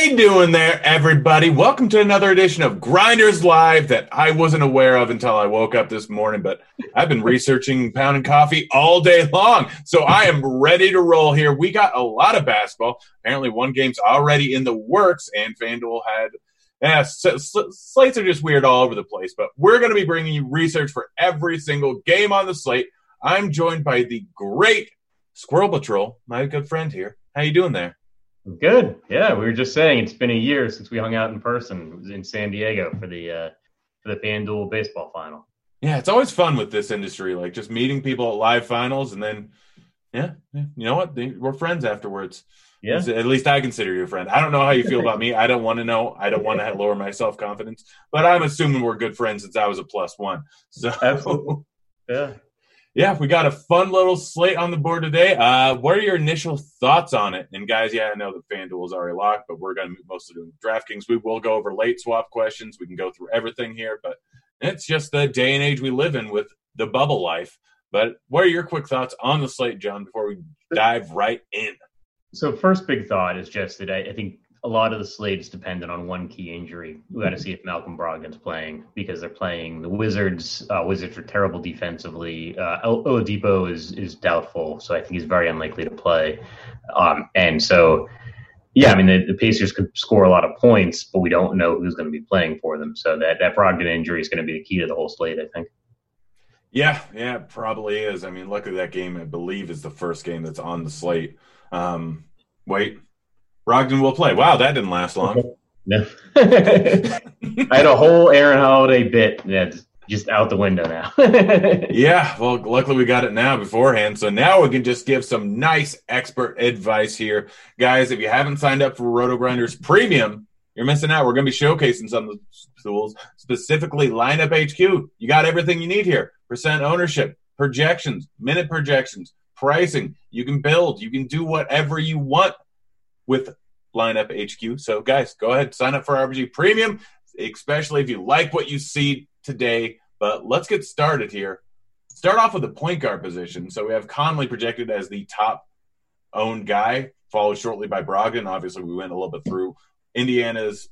You doing there, everybody? Welcome to another edition of Grinders Live that I wasn't aware of until I woke up this morning, but I've been researching pound and coffee all day long. So I am ready to roll here. We got a lot of basketball. Apparently one game's already in the works and FanDuel had yeah, slates are just weird all over the place, but we're going to be bringing you research for every single game on the slate. I'm joined by the great Squirrel Patrol, my good friend here. How you doing there? Good. Yeah, we were just saying it's been a year since we hung out in person. It was in San Diego for the uh, for the FanDuel baseball final. Yeah, it's always fun with this industry, like just meeting people at live finals, and then yeah, you know what? We're friends afterwards. Yeah. At least I consider you a friend. I don't know how you feel about me. I don't want to know. I don't want to lower my self confidence, but I'm assuming we're good friends since I was a plus one. So absolutely. Yeah yeah, we got a fun little slate on the board today. Uh, what are your initial thoughts on it? And guys, yeah, I know the FanDuel is already locked, but we're going to mostly do DraftKings. We will go over late swap questions. We can go through everything here, but it's just the day and age we live in with the bubble life. But what are your quick thoughts on the slate, John, before we dive right in? So, first big thought is just that I, I think a lot of the slate is dependent on one key injury. We got to see if Malcolm Brogdon's playing because they're playing the Wizards. Uh, Wizards are terrible defensively. Uh, Oladipo is is doubtful, so I think he's very unlikely to play. Um, and so, yeah, I mean the, the, Pacers could score a lot of points, but we don't know who's going to be playing for them. So that that Brogdon injury is going to be the key to the whole slate, I think. Yeah, yeah, probably is. I mean, luckily that game. I believe is the first game that's on the slate. Um, wait, Brogdon will play. Wow, that didn't last long. No. I had a whole Aaron Holiday bit that's just out the window now. yeah, well, luckily we got it now beforehand. So now we can just give some nice expert advice here. Guys, if you haven't signed up for RotoGrinders Premium, you're missing out. We're going to be showcasing some of the tools, specifically Lineup HQ. You got everything you need here percent ownership, projections, minute projections, pricing. You can build, you can do whatever you want with Lineup HQ. So, guys, go ahead, sign up for RBG Premium, especially if you like what you see today. But let's get started here. Start off with the point guard position. So we have Conley projected as the top owned guy, followed shortly by Brogdon. Obviously, we went a little bit through Indiana's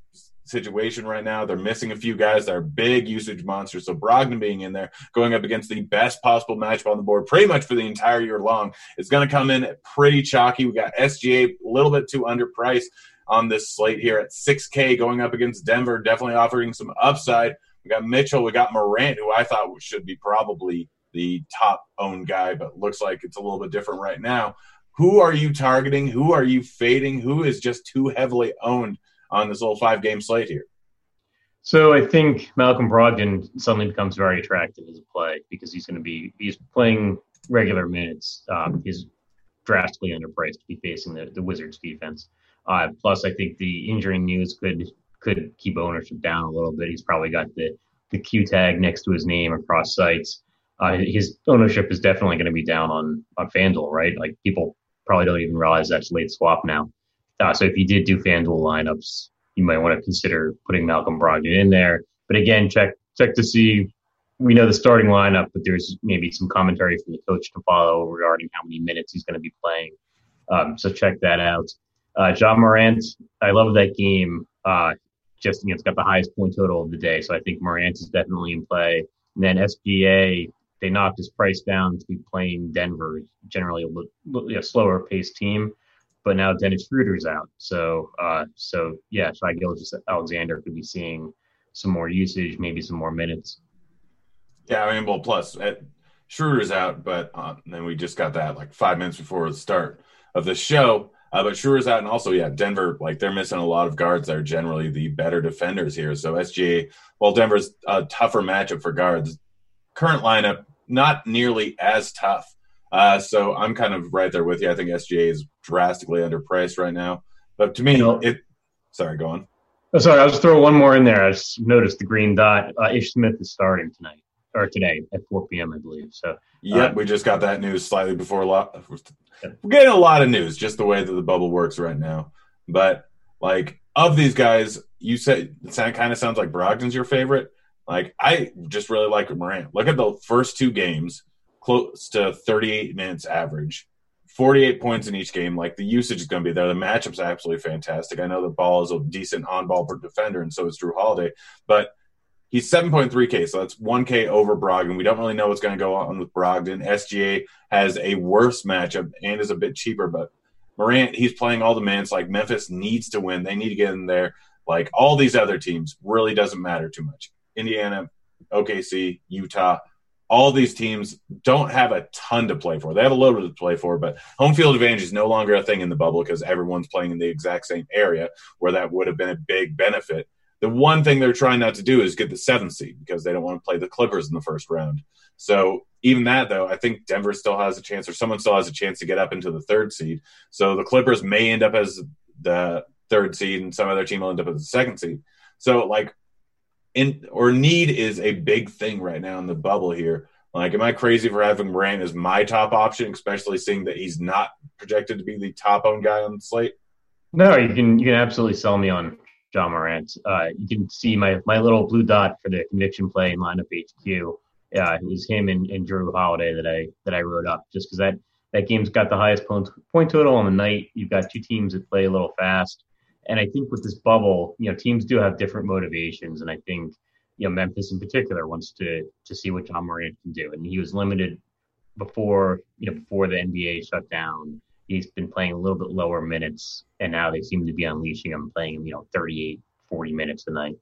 situation right now. They're missing a few guys that are big usage monsters. So Brogdon being in there, going up against the best possible matchup on the board, pretty much for the entire year long, is going to come in pretty chalky. We got SGA a little bit too underpriced on this slate here at 6K going up against Denver, definitely offering some upside. We got Mitchell, we got Morant, who I thought should be probably the top owned guy, but looks like it's a little bit different right now. Who are you targeting? Who are you fading? Who is just too heavily owned on this little five game slate here. So I think Malcolm Brogdon suddenly becomes very attractive as a play because he's going to be he's playing regular minutes. Um, he's drastically underpriced to be facing the, the Wizards defense. Uh, plus, I think the injury news could could keep ownership down a little bit. He's probably got the the Q tag next to his name across sites. Uh, his ownership is definitely going to be down on on FanDuel, right? Like people probably don't even realize that's late swap now. Uh, so if you did do FanDuel lineups, you might want to consider putting Malcolm Brogdon in there. But again, check check to see. We know the starting lineup, but there's maybe some commentary from the coach to follow regarding how many minutes he's going to be playing. Um, so check that out. Uh, Ja Morant, I love that game. Uh, just you know, it's got the highest point total of the day, so I think Morant is definitely in play. And then SGA, they knocked his price down to be playing Denver, generally a, a slower paced team but now Dennis Schroeder's out. So, uh, so yeah, Shai Gilgeous-Alexander could be seeing some more usage, maybe some more minutes. Yeah, I mean, well, plus uh, Schroeder's out, but uh, then we just got that like five minutes before the start of the show. Uh, but Schroeder's out, and also, yeah, Denver, like they're missing a lot of guards that are generally the better defenders here. So SGA, well, Denver's a tougher matchup for guards. Current lineup, not nearly as tough. Uh, so I'm kind of right there with you. I think SGA is drastically underpriced right now. But to me, it. Sorry, go on. Oh, sorry, I'll just throw one more in there. I just noticed the green dot. Uh, Ish Smith is starting tonight or today at 4 p.m. I believe. So. Yep, uh, we just got that news slightly before. A lot. We're getting a lot of news, just the way that the bubble works right now. But like of these guys, you said it kind of sounds like Brogdon's your favorite. Like I just really like Morant. Look at the first two games close to 38 minutes average 48 points in each game. Like the usage is going to be there. The matchup's absolutely fantastic. I know the ball is a decent on ball per defender, and so is Jrue Holiday. But he's 7.3K, so that's 1K over Brogdon. We don't really know what's going to go on with Brogdon. SGA has a worse matchup and is a bit cheaper, but Morant, he's playing all the minutes. Like Memphis needs to win. They need to get in there. Like all these other teams really doesn't matter too much. Indiana, OKC, Utah, all these teams don't have a ton to play for. They have a little bit to play for, but home field advantage is no longer a thing in the bubble because everyone's playing in the exact same area where that would have been a big benefit. The one thing they're trying not to do is get the seventh seed because they don't want to play the Clippers in the first round. So even that though, I think Denver still has a chance, or someone still has a chance to get up into the third seed. So the Clippers may end up as the third seed, and some other team will end up as the second seed. So like in or need is a big thing right now in the bubble here. Like, am I crazy for having Morant as my top option, especially seeing that he's not projected to be the top owned guy on the slate? No, you can you can absolutely sell me on Ja Morant. Uh, you can see my my little blue dot for the conviction play in lineup HQ. Yeah, it was him and, and Jrue Holiday that I that I wrote up just because that that game's got the highest point point total on the night. You've got two teams that play a little fast. And I think with this bubble, you know, teams do have different motivations, and I think you know Memphis in particular wants to to see what Ja Morant can do, and he was limited before you know before the NBA shut down. He's been playing a little bit lower minutes, and now they seem to be unleashing him, playing you know 38, 40 minutes a night.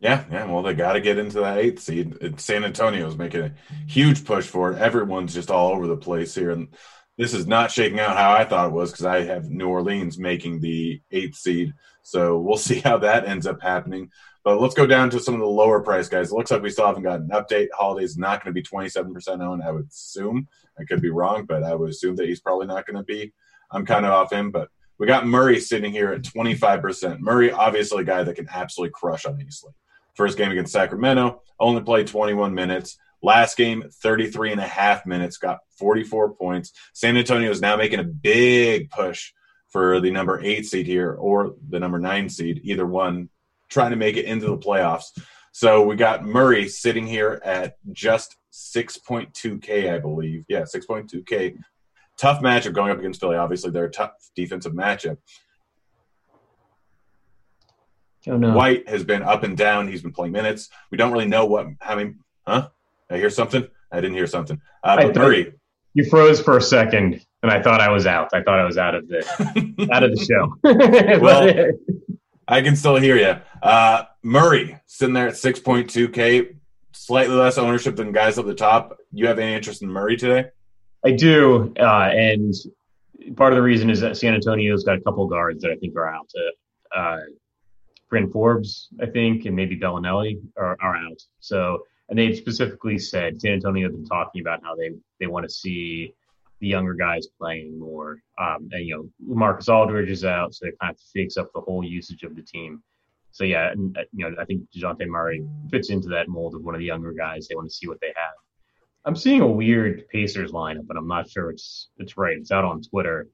Yeah, yeah. Well, they got to get into that eighth seed. San Antonio's making a huge push for it. Everyone's just all over the place here, and this is not shaking out how I thought it was because I have New Orleans making the eighth seed. So we'll see how that ends up happening. But let's go down to some of the lower price guys. It looks like we still haven't got an update. Holiday's not going to be 27% owned, I would assume. I could be wrong, but I would assume that he's probably not going to be. I'm kind of off him, but we got Murray sitting here at 25%. Murray, obviously a guy that can absolutely crush on Eastly. First game against Sacramento, only played 21 minutes. Last game, 33 and a half minutes, got 44 points. San Antonio is now making a big push for the number eight seed here or the number nine seed, either one, trying to make it into the playoffs. So we got Murray sitting here at just 6.2K, I believe. Yeah, 6.2K. Tough matchup going up against Philly. Obviously, they're a tough defensive matchup. Oh, no. White has been up and down. He's been playing minutes. We don't really know what. Mean, huh? I hear something. I didn't hear something. Uh, but Murray, you froze for a second, and I thought I was out. I thought I was out of the out of the show. well, I can still hear you. Uh, Murray sitting there at six point two k, slightly less ownership than guys up the top. You have any interest in Murray today? I do, uh, and part of the reason is that San Antonio's got a couple guards that I think are out. Uh, Bryn Forbes, I think, and maybe Belinelli are, are out. So and they specifically said San Antonio has been talking about how they they want to see the younger guys playing more. Um, and you know, Marcus Aldridge is out, so it kind of takes up the whole usage of the team. So yeah, and, uh, you know, I think Dejounte Murray fits into that mold of one of the younger guys. They want to see what they have. I'm seeing a weird Pacers lineup, but I'm not sure it's it's right. It's out on Twitter,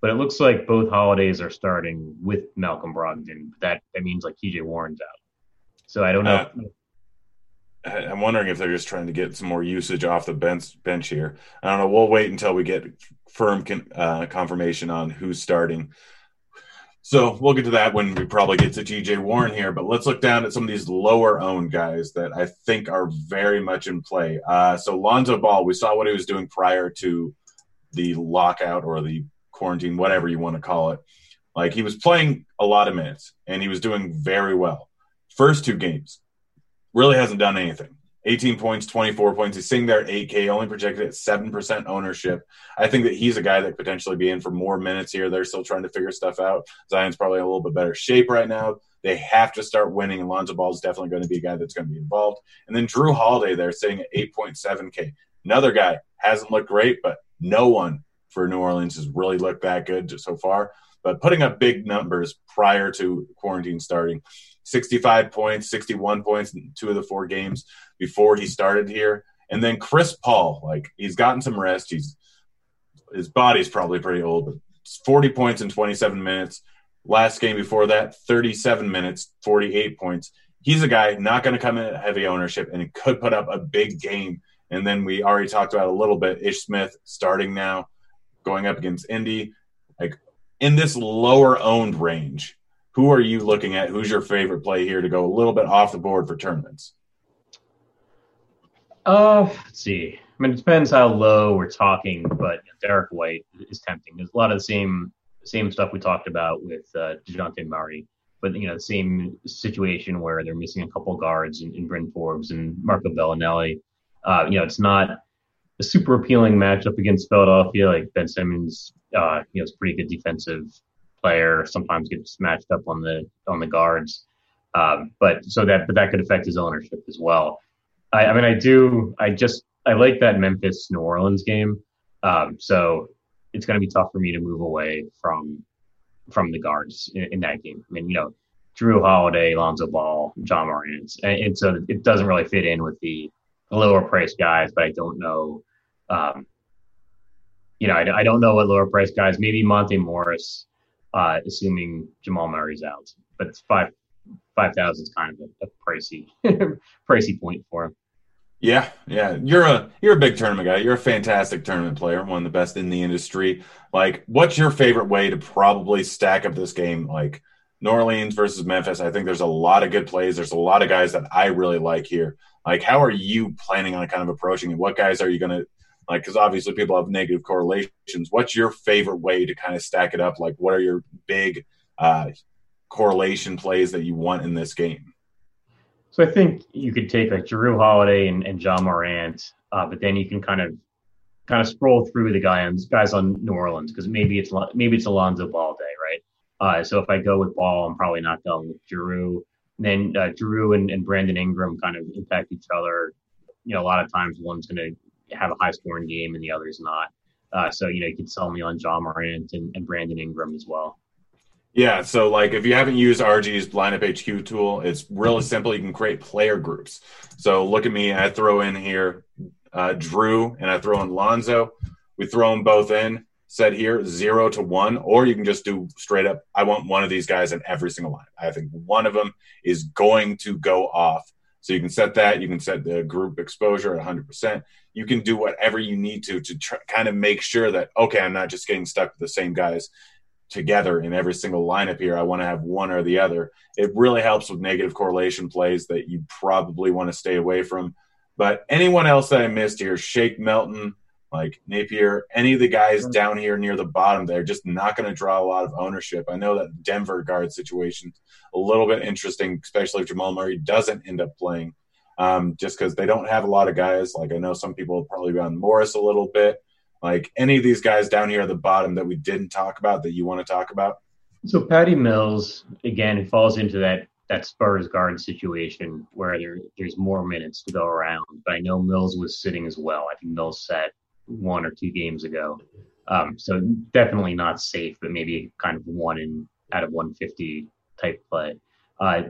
but it looks like both holidays are starting with Malcolm Brogdon. That that means like TJ Warren's out. So I don't know. Uh, I'm wondering if they're just trying to get some more usage off the bench bench here. I don't know. We'll wait until we get firm con, uh, confirmation on who's starting. So we'll get to that when we probably get to TJ Warren here. But let's look down at some of these lower owned guys that I think are very much in play. Uh, so Lonzo Ball, we saw what he was doing prior to the lockout or the quarantine, whatever you want to call it. Like he was playing a lot of minutes and he was doing very well. First two games, really hasn't done anything. 18 points, 24 points. He's sitting there at 8K, only projected at 7% ownership. I think that he's a guy that could potentially be in for more minutes here. They're still trying to figure stuff out. Zion's probably a little bit better shape right now. They have to start winning, and Lonzo Ball is definitely going to be a guy that's going to be involved. And then Jrue Holiday there sitting at 8.7K. Another guy hasn't looked great, but no one for New Orleans has really looked that good so far. But putting up big numbers prior to quarantine starting. 65 points, 61 points in two of the four games before he started here. And then Chris Paul, like he's gotten some rest. He's his body's probably pretty old, but 40 points in 27 minutes. Last game before that, 37 minutes, 48 points. He's a guy not going to come in at heavy ownership and could put up a big game. And then we already talked about a little bit. Ish Smith starting now going up against Indy. Like in this lower owned range, who are you looking at? Who's your favorite play here to go a little bit off the board for tournaments? Uh, let's see. I mean, it depends how low we're talking, but Derrick White is tempting. There's a lot of the same same stuff we talked about with uh, Dejounte Murray, but you know, the same situation where they're missing a couple guards in, in Bryn Forbes and Marco Belinelli. Uh, you know, it's not a super appealing matchup against Philadelphia. Like Ben Simmons, uh, you know, is pretty good defensive player. Sometimes gets matched up on the on the guards, um, but so that but that could affect his ownership as well. I, I mean, I do. I just I like that Memphis New Orleans game. Um, so it's going to be tough for me to move away from from the guards in, in, that game. I mean, you know, Jrue Holiday, Lonzo Ball, Ja Morant, and, and so it doesn't really fit in with the lower price guys. But I don't know. Um, you know, I, I don't know what lower price guys. Maybe Monte Morris, uh, assuming Jamal Murray's out. But five five thousand is kind of a, a pricey pricey point for him. Yeah, yeah. You're a you're a big tournament guy. You're a fantastic tournament player, one of the best in the industry. Like, what's your favorite way to probably stack up this game? Like New Orleans versus Memphis. I think there's a lot of good plays. There's a lot of guys that I really like here. Like, how are you planning on kind of approaching it? What guys are you going to like? Because obviously people have negative correlations. What's your favorite way to kind of stack it up? Like, what are your big uh, correlation plays that you want in this game? So I think you could take like Jrue Holiday and, and Ja Morant, uh, but then you can kind of kind of scroll through the guys guys on New Orleans because maybe it's maybe it's Alonzo Ball day, right? Uh, so if I go with Ball, I'm probably not going with Jrue. then uh, Jrue and, and Brandon Ingram kind of impact each other. You know, a lot of times one's going to have a high scoring game and the other is not. Uh, so you know, you could sell me on Ja Morant and, and Brandon Ingram as well. Yeah, so like if you haven't used RG's lineup HQ tool, it's really simple. You can create player groups. So look at me. I throw in here uh, Jrue and I throw in Lonzo. We throw them both in. Set here zero to one, or you can just do straight up. I want one of these guys in every single line. I think one of them is going to go off. So you can set that. You can set the group exposure at 100%. You can do whatever you need to to kind of make sure that okay, I'm not just getting stuck with the same guys together in every single lineup here. I want to have one or the other. It really helps with negative correlation plays that you probably want to stay away from. But anyone else that I missed here, Shake Milton, like Napier, any of the guys down here near the bottom, they're just not going to draw a lot of ownership. I know that Denver guard situation a little bit interesting, especially if Jamal Murray doesn't end up playing, um, just because they don't have a lot of guys. Like I know some people probably be on Morris a little bit. Like any of these guys down here at the bottom that we didn't talk about that you want to talk about? So Patty Mills again falls into that that Spurs guard situation where there there's more minutes to go around. But I know Mills was sitting as well. I think Mills sat one or two games ago. Um, so definitely not safe, but maybe kind of one in out of 150 type play. Uh,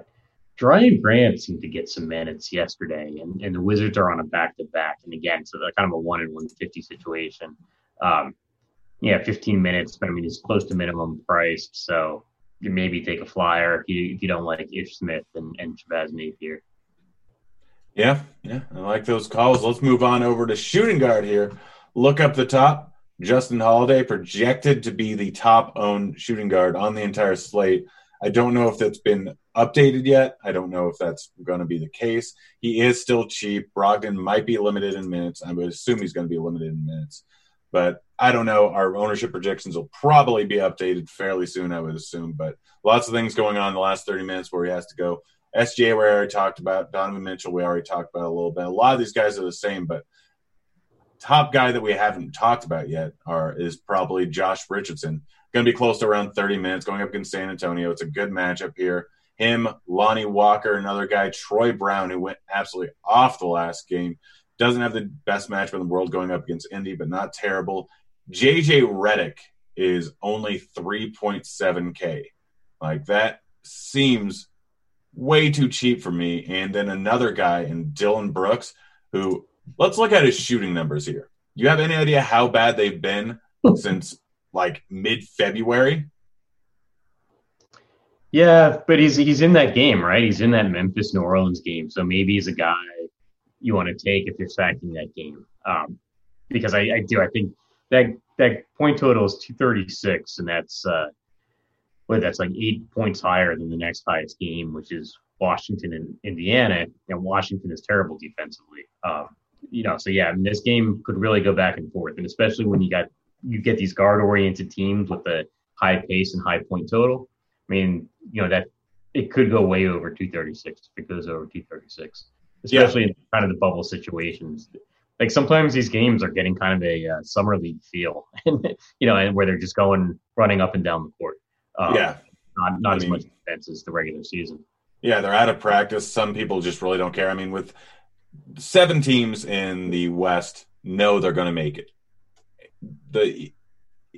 Jerami Grant seemed to get some minutes yesterday, and, and the Wizards are on a back to back. And again, so they're kind of a one in 150 situation. Um, yeah, 15 minutes, but I mean, it's close to minimum priced. So you maybe take a flyer if you, if you don't like Ish Smith and, and Shabazz Napier. Yeah, yeah, I like those calls. Let's move on over to shooting guard here. Look up the top. Justin Holiday projected to be the top owned shooting guard on the entire slate. I don't know if that's been updated yet. I don't know if that's going to be the case. He is still cheap. Brogdon might be limited in minutes. I would assume he's going to be limited in minutes, but I don't know. Our ownership projections will probably be updated fairly soon, I would assume. But lots of things going on in the last 30 minutes where he has to go. SGA, we already talked about. Donovan Mitchell, we already talked about a little bit. A lot of these guys are the same, but top guy that we haven't talked about yet are is probably Josh Richardson going to be close to around 30 minutes going up against San Antonio. It's a good matchup here. Him, Lonnie Walker, another guy, Troy Brown, who went absolutely off the last game. Doesn't have the best matchup in the world going up against Indy, but not terrible. JJ Redick is only 3.7K. Like that seems way too cheap for me. And then another guy in Dillon Brooks, who let's look at his shooting numbers here. You have any idea how bad they've been since like mid February. Yeah, but he's he's in that game, right? He's in that Memphis New Orleans game, so maybe he's a guy you want to take if you're stacking that game. Um, because I, I do, I think that that point total is 236, and that's uh, what that's like eight points higher than the next highest game, which is Washington and Indiana. And Washington is terrible defensively. Um, you know, so yeah, I mean, this game could really go back and forth, and especially when you got you get these guard oriented teams with a high pace and high point total. I mean, you know that it could go way over 236 if it goes over 236, especially yeah. in kind of the bubble situations. Like sometimes these games are getting kind of a uh, summer league feel, and you know, and where they're just going running up and down the court. Um, yeah, not not I as mean, much defense as the regular season. Yeah, they're out of practice. Some people just really don't care. I mean, with seven teams in the West, know they're going to make it. The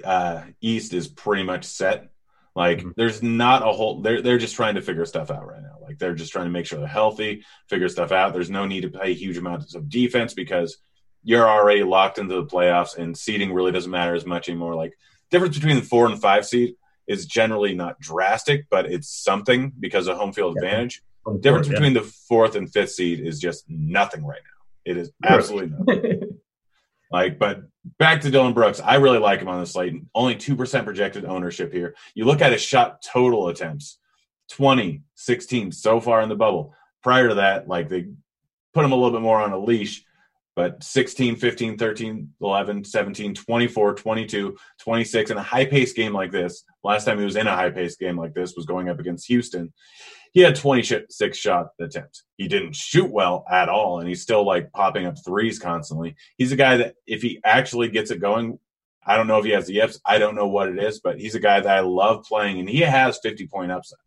uh, East is pretty much set. Like, mm-hmm. there's not a whole. They're they're just trying to figure stuff out right now. Like, they're just trying to make sure they're healthy, figure stuff out. There's no need to pay huge amounts of defense because you're already locked into the playoffs, and seeding really doesn't matter as much anymore. Like, difference between the four and five seed is generally not drastic, but it's something because of home field advantage. The difference yeah. between the fourth and fifth seed is just nothing right now. It is absolutely nothing. like, but back to Dillon Brooks. I really like him on the slate. Only 2% projected ownership here. You look at his shot total attempts 20, 16 so far in the bubble. Prior to that, like they put him a little bit more on a leash but 16, 15, 13, 11, 17, 24, 22, 26 in a high paced game like this. Last time he was in a high paced game like this was going up against Houston. He had 26 shot attempts. He didn't shoot well at all, and he's still like popping up threes constantly. He's a guy that if he actually gets it going, I don't know if he has the yips. I don't know what it is, but he's a guy that I love playing, and he has 50 point upside.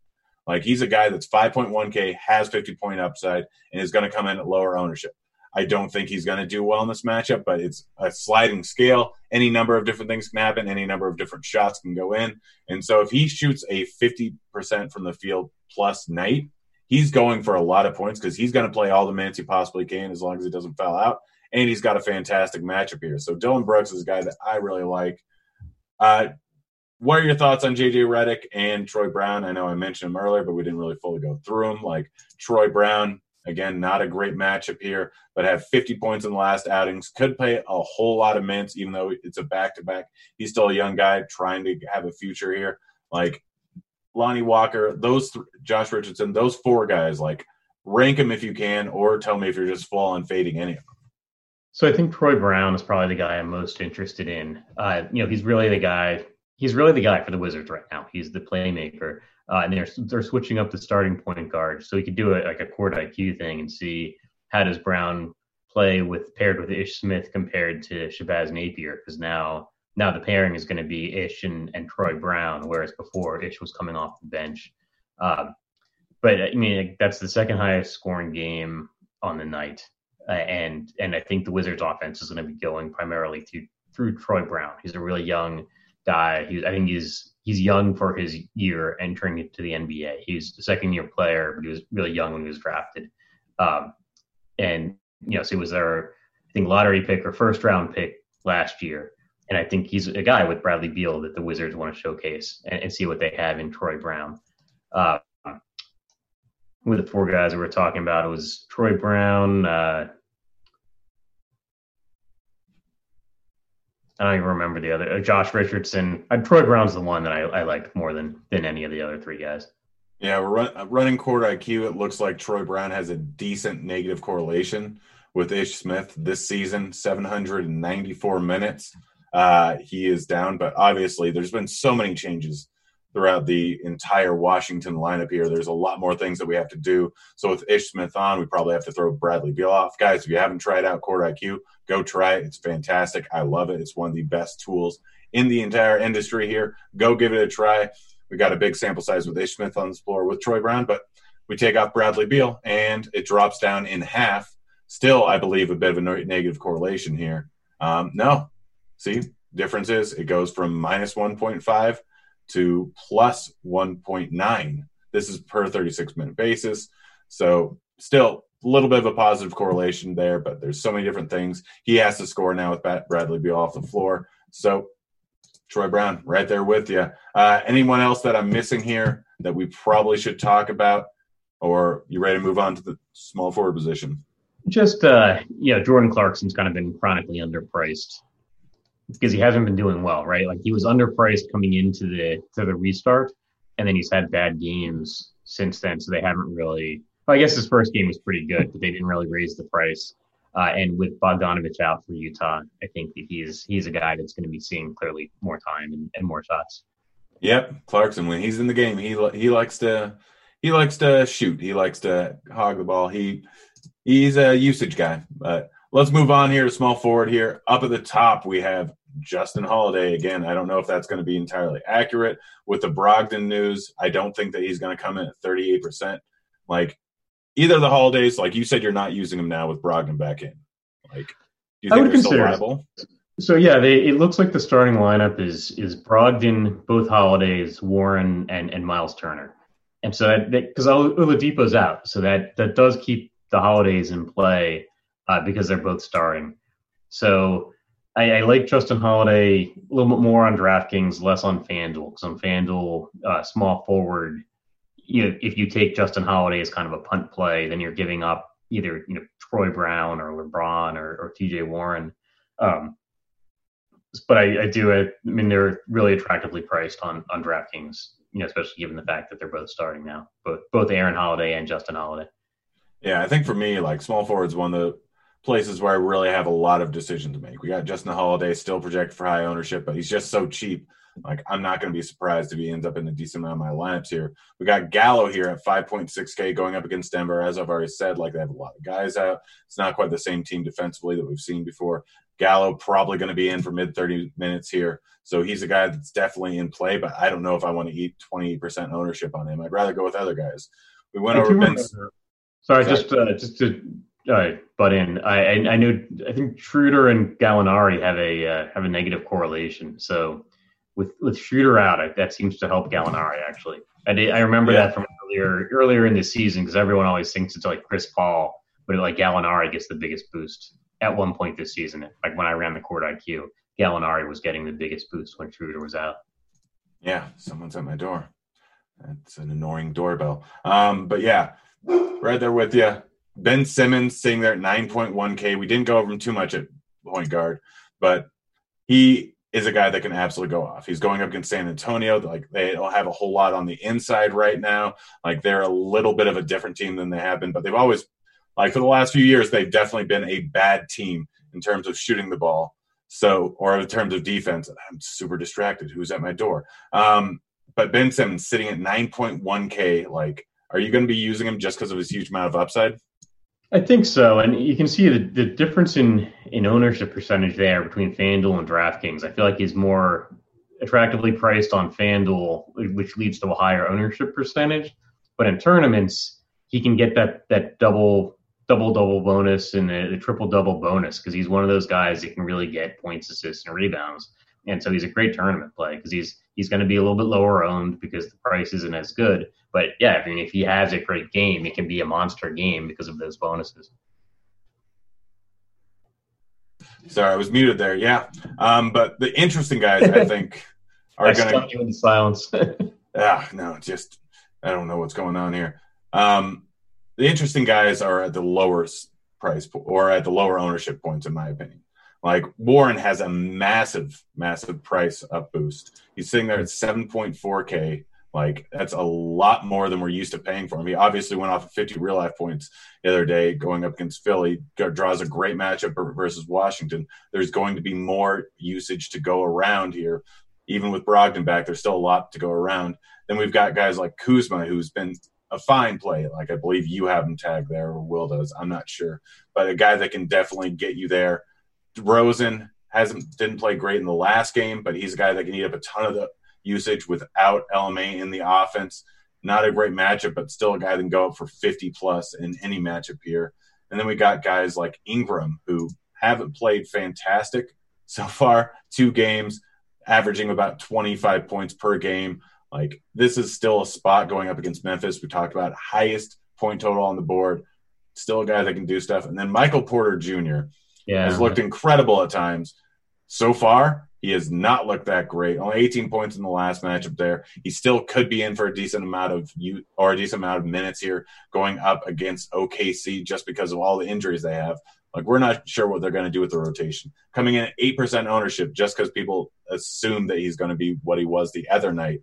Like he's a guy that's 5.1K, has 50 point upside, and is going to come in at lower ownership. I don't think he's going to do well in this matchup, but it's a sliding scale. Any number of different things can happen. Any number of different shots can go in. And so if he shoots a 50% from the field plus night, he's going for a lot of points because he's going to play all the minutes he possibly can as long as he doesn't foul out. And he's got a fantastic matchup here. So Dillon Brooks is a guy that I really like. Uh, what are your thoughts on JJ Redick and Troy Brown? I know I mentioned him earlier, but we didn't really fully go through him. Like Troy Brown, Again, not a great matchup here, but have 50 points in the last outings. Could play a whole lot of minutes, even though it's a back to back. He's still a young guy trying to have a future here. Like Lonnie Walker, those th- Josh Richardson, those four guys, like rank them if you can, or tell me if you're just falling fading any of them. So I think Troy Brown is probably the guy I'm most interested in. Uh, you know, he's really the guy. He's really the guy for the Wizards right now. He's the playmaker. Uh, and they're they're switching up the starting point guard, so he could do it like a court IQ thing and see how does Brown play with paired with Ish Smith compared to Shabazz Napier because now now the pairing is going to be Ish and, and Troy Brown, whereas before Ish was coming off the bench. Um, but I mean that's the second highest scoring game on the night, uh, and and I think the Wizards' offense is going to be going primarily through through Troy Brown. He's a really young guy. He's I think he's he's young for his year entering into the NBA. He's a second year player, but he was really young when he was drafted. Um, and you know, so he was their I think lottery pick or first round pick last year. And I think he's a guy with Bradley Beal that the Wizards want to showcase and, and see what they have in Troy Brown. Uh, with the four guys we were talking about, it was Troy Brown, uh, I don't even remember the other. Uh, Josh Richardson. Uh, Troy Brown's the one that I, I liked more than than any of the other three guys. Yeah, we're run, uh, running court IQ. It looks like Troy Brown has a decent negative correlation with Ish Smith this season. 794 minutes. Uh, he is down, but obviously there's been so many changes throughout the entire Washington lineup here. There's a lot more things that we have to do. So with Ish Smith on, we probably have to throw Bradley Beal off. Guys, if you haven't tried out Court IQ, go try it. It's fantastic. I love it. It's one of the best tools in the entire industry here. Go give it a try. We got a big sample size with Ish Smith on the floor with Troy Brown, but we take off Bradley Beal and it drops down in half. Still, I believe a bit of a negative correlation here. Um, no, see, difference is it goes from minus 1.5 to plus 1.9. This is per 36 minute basis. So still a little bit of a positive correlation there, but there's so many different things. He has to score now with Bradley Beal off the floor. So Troy Brown right there with you. Uh, anyone else that I'm missing here that we probably should talk about? Or you ready to move on to the small forward position? Just uh, yeah, Jordan Clarkson's kind of been chronically underpriced because he hasn't been doing well, right? Like he was underpriced coming into the to the restart, and then he's had bad games since then. So they haven't really. Well, I guess his first game was pretty good, but they didn't really raise the price. Uh, and with Bogdanovich out for Utah, I think that he's he's a guy that's going to be seeing clearly more time and, and more shots. Yep, Clarkson when he's in the game, he he likes to he likes to shoot. He likes to hog the ball. He he's a usage guy. But let's move on here to small forward here. Up at the top, we have Justin Holiday. Again, I don't know if that's going to be entirely accurate with the Brogdon news. I don't think that he's going to come in at 38%. Like either the holidays, like you said, you're not using him now with Brogdon back in. Like, do you think they're still? So yeah, they, it looks like the starting lineup is is Brogdon, both holidays, Warren, and and Miles Turner, and so that because Oladipo's out, so that that does keep the holidays in play uh, because they're both starring. So I, I, like Justin Holiday a little bit more on DraftKings, less on FanDuel because on FanDuel, uh, small forward, you know, if you take Justin Holiday as kind of a punt play, then you're giving up either you know Troy Brown or LeBron or, or T.J. Warren. Um, but I, I do. I, I mean, they're really attractively priced on on DraftKings. You know, especially given the fact that they're both starting now, both both Aaron Holiday and Justin Holiday. Yeah, I think for me, like small forwards, one of the places where I really have a lot of decisions to make. We got Justin Holiday still projected for high ownership, but he's just so cheap. Like I'm not going to be surprised if he ends up in a decent amount of my lineups here. We got Gallo here at 5.6K going up against Denver. As I've already said, like they have a lot of guys out. It's not quite the same team defensively that we've seen before. Gallo probably going to be in for mid 30 minutes here. So he's a guy that's definitely in play, but I don't know if I want to eat 20% ownership on him. I'd rather go with other guys. We went over Ben. Sorry, just uh, just to uh, butt in. I, I know I think Schroeder and Gallinari have a uh, have a negative correlation. So with with Schroeder out, I, that seems to help Gallinari actually. I did, I remember yeah. that from earlier earlier in the season because everyone always thinks it's like Chris Paul, but like Gallinari gets the biggest boost at one point this season. Like when I ran the court IQ, Gallinari was getting the biggest boost when Schroeder was out. Yeah, someone's at my door. That's an annoying doorbell. Um, but yeah, right there with you. Ben Simmons sitting there at 9.1K. We didn't go over him too much at point guard, but he is a guy that can absolutely go off. He's going up against San Antonio. Like they don't have a whole lot on the inside right now. Like they're a little bit of a different team than they have been, but they've always, like for the last few years, they've definitely been a bad team in terms of shooting the ball. So, or in terms of defense, I'm super distracted. Who's at my door? Um, but Ben Simmons sitting at 9.1K, like are you going to be using him just because of his huge amount of upside? I think so, and you can see the, the difference in in ownership percentage there between FanDuel and DraftKings. I feel like he's more attractively priced on FanDuel, which leads to a higher ownership percentage. But in tournaments, he can get that that double double double bonus and the, the triple double bonus because he's one of those guys that can really get points, assists, and rebounds. And so he's a great tournament play because he's he's going to be a little bit lower owned because the price isn't as good. But yeah, I mean, if he has a great game, it can be a monster game because of those bonuses. Sorry, I was muted there. Yeah, um, but the interesting guys, I think, are going to you in the silence. yeah, no, just I don't know what's going on here. Um, the interesting guys are at the lower price or at the lower ownership points, in my opinion. Like Warren has a massive, massive price up boost. He's sitting there at 7.4K. Like that's a lot more than we're used to paying for him. He obviously went off of 50 real life points the other day going up against Philly. Draws a great matchup versus Washington. There's going to be more usage to go around here. Even with Brogdon back, there's still a lot to go around. Then we've got guys like Kuzma, who's been a fine play. Like I believe you have him tagged there, or Will does. I'm not sure, but a guy that can definitely get you there Rosen hasn't didn't play great in the last game, but he's a guy that can eat up a ton of the usage without LMA in the offense. Not a great matchup, but still a guy that can go up for 50 plus in any matchup here. And then we got guys like Ingram who haven't played fantastic so far, two games, averaging about 25 points per game. Like this is still a spot going up against Memphis. We talked about highest point total on the board. Still a guy that can do stuff. And then Michael Porter Jr yeah. has looked incredible at times. So far, He has not looked that great. Only 18 points in the last matchup there. He still could be in for a decent amount of you or a decent amount of minutes here going up against OKC just because of all the injuries they have. Like we're not sure what they're going to do with the rotation. Coming in at 8% ownership just because people assume that he's going to be what he was the other night.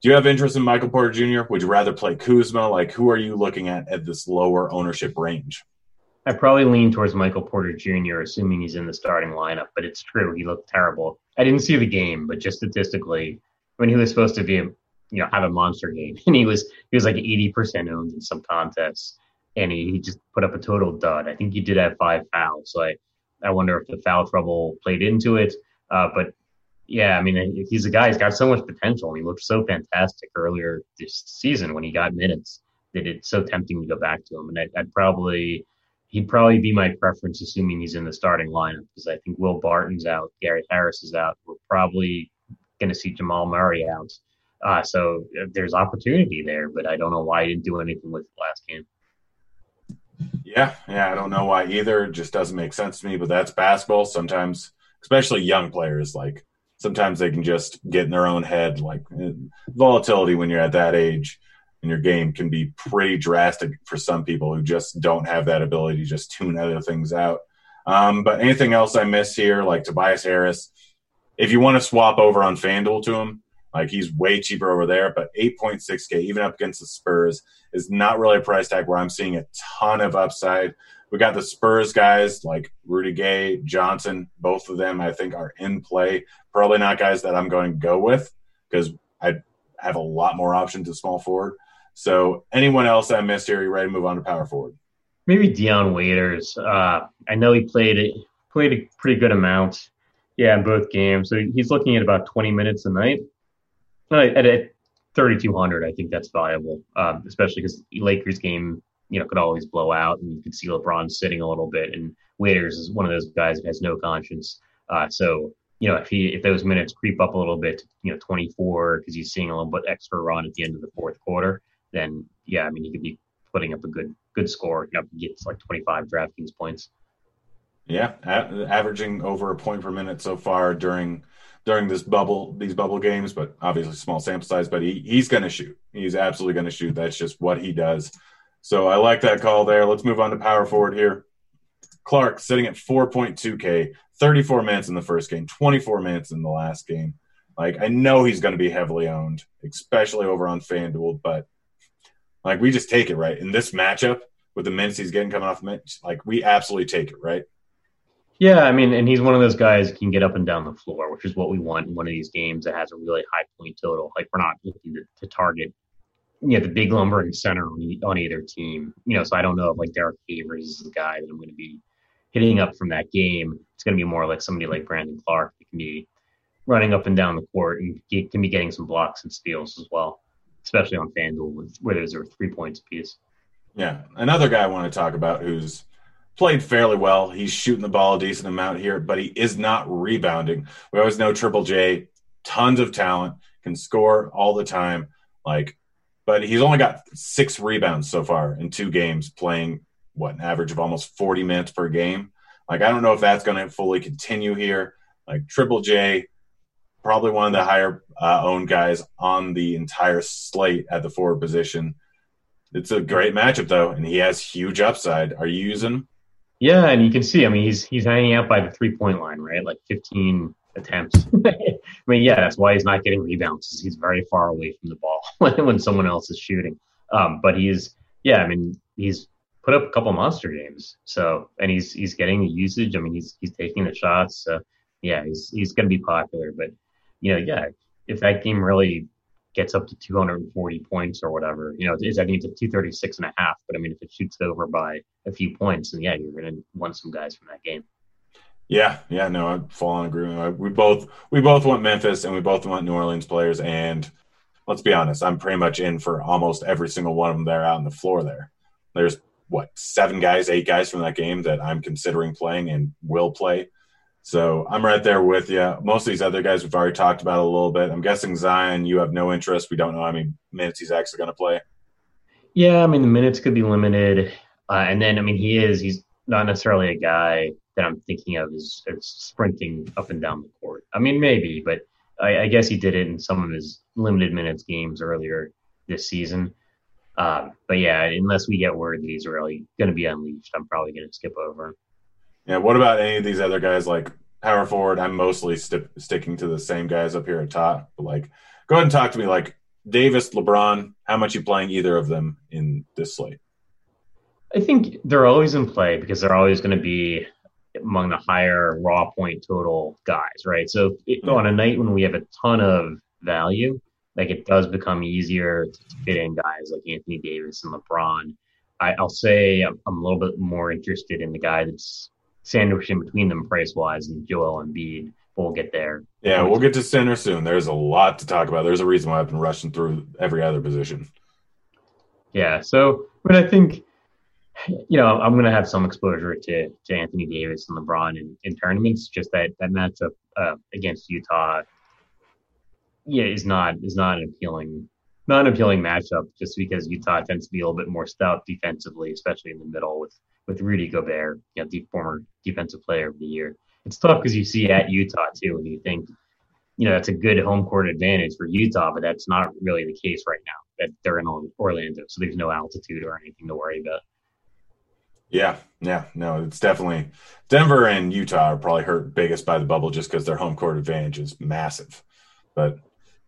Do you have interest in Michael Porter Jr.? Would you rather play Kuzma? Like who are you looking at at this lower ownership range? I probably lean towards Michael Porter Jr., assuming he's in the starting lineup. But it's true, he looked terrible. I didn't see the game, but just statistically, when he was supposed to be, you know, have a monster game, and he was he was like eighty percent owned in some contests, and he, he just put up a total dud. I think he did have five fouls, so I I wonder if the foul trouble played into it. Uh, but yeah, I mean, he's a guy. He's got so much potential. He looked so fantastic earlier this season when he got minutes that it's so tempting to go back to him. And I, I'd probably he'd probably be my preference, assuming he's in the starting lineup, because I think Will Barton's out, Gary Harris is out. We're probably going to see Jamal Murray out. Uh, so uh, there's opportunity there, but I don't know why he didn't do anything with the last game. Yeah, yeah, I don't know why either. It just doesn't make sense to me. But that's basketball. Sometimes, especially young players, like sometimes they can just get in their own head. Like eh, volatility when you're at that age in your game can be pretty drastic for some people who just don't have that ability to just tune other things out. Um, but anything else I miss here, like Tobias Harris, if you want to swap over on FanDuel to him, like he's way cheaper over there, but 8.6K, even up against the Spurs, is not really a price tag where I'm seeing a ton of upside. We got the Spurs guys like Rudy Gay, Johnson, both of them I think are in play. Probably not guys that I'm going to go with because I have a lot more options at small forward. So anyone else I missed here, you ready to move on to power forward? Maybe Dion Waiters. Uh, I know he played it played a pretty good amount. Yeah, in both games. So he's looking at about 20 minutes a night. At, at 3,200, I think that's valuable, um, especially because Lakers game, you know, could always blow out, and you could see LeBron sitting a little bit. And Waiters is one of those guys that has no conscience. Uh, so you know, if he if those minutes creep up a little bit, you know, 24 because he's seeing a little bit extra run at the end of the fourth quarter, then yeah, I mean, he could be putting up a good good score. You know, he gets like 25 DraftKings points. Yeah, a- averaging over a point per minute so far during during this bubble these bubble games, but obviously small sample size. But he he's going to shoot. He's absolutely going to shoot. That's just what he does. So I like that call there. Let's move on to power forward here. Clarke sitting at 4.2K, 34 minutes in the first game, 24 minutes in the last game. Like I know he's going to be heavily owned, especially over on FanDuel, but like we just take it, right? In this matchup with the minutes he's getting coming off the bench, like we absolutely take it, right? Yeah, I mean, and he's one of those guys can get up and down the floor, which is what we want in one of these games that has a really high point total. Like we're not looking to, to target, you know, the big lumbering center on, on either team. You know, so I don't know if like Derrick Favors is the guy that I'm going to be hitting up from that game. It's going to be more like somebody like Brandon Clarke that can be running up and down the court and can be getting some blocks and steals as well especially on FanDuel where there's are three points apiece. Yeah, another guy I want to talk about who's played fairly well. He's shooting the ball a decent amount here, but he is not rebounding. We always know Triple J, tons of talent, can score all the time. Like, but he's only got six rebounds so far in two games, playing what an average of almost 40 minutes per game. Like, I don't know if that's going to fully continue here. Like Triple J, probably one of the higher uh, owned guys on the entire slate at the forward position. It's a great matchup though, and he has huge upside. Are you using? Yeah, and you can see. I mean, he's he's hanging out by the three point line, right? Like 15 attempts. I mean, yeah, that's why he's not getting rebounds. He's very far away from the ball when, when someone else is shooting. Um, but he's yeah, I mean, he's put up a couple monster games. So and he's he's getting the usage. I mean, he's he's taking the shots. So yeah, he's he's going to be popular. But you know, yeah, if that game really gets up to 240 points or whatever, you know, is I think it's a 236 and a half. But I mean, if it shoots over by a few points, then yeah, you're going to want some guys from that game. Yeah, yeah, no, I fall in agreement. We both we both want Memphis and we both want New Orleans players. And let's be honest, I'm pretty much in for almost every single one of them there out on the floor. There, there's what seven guys, eight guys from that game that I'm considering playing and will play. So I'm right there with you. Most of these other guys we've already talked about a little bit. I'm guessing Zion, you have no interest. We don't know how many minutes he's actually going to play. Yeah, I mean the minutes could be limited, uh, and then I mean he is he's not necessarily a guy that I'm thinking of as, is sprinting up and down the court. I mean, maybe, but I, I, guess he did it in some of his limited minutes games earlier this season. Um, but yeah, unless we get word that he's really going to be unleashed, I'm probably going to skip over. Yeah. What about any of these other guys like power forward? I'm mostly st- sticking to the same guys up here at top. But like, go ahead and talk to me. Like Davis, LeBron, how much you playing either of them in this slate? I think they're always in play because they're always going to be among the higher raw point total guys, right? So it, on a night when we have a ton of value, like it does become easier to fit in guys like Anthony Davis and LeBron. I, will say I'm, I'm, a little bit more interested in the guy that's sandwiched in between them price wise and Joel Embiid. We'll get there. Yeah, we'll get to center soon. There's a lot to talk about. There's a reason why I've been rushing through every other position. Yeah, so but I think you know, I'm going to have some exposure to, to Anthony Davis and LeBron in, in tournaments. Just that that matchup uh, against Utah, yeah, is not is not an appealing not an appealing matchup. Just because Utah tends to be a little bit more stout defensively, especially in the middle with with Rudy Gobert, you know, the former defensive player of the year. It's tough because you see at Utah too, and you think, you know, that's a good home court advantage for Utah, but that's not really the case right now. That they're in Orlando, so there's no altitude or anything to worry about. Yeah, yeah, no, it's definitely Denver and Utah are probably hurt biggest by the bubble just because their home court advantage is massive. But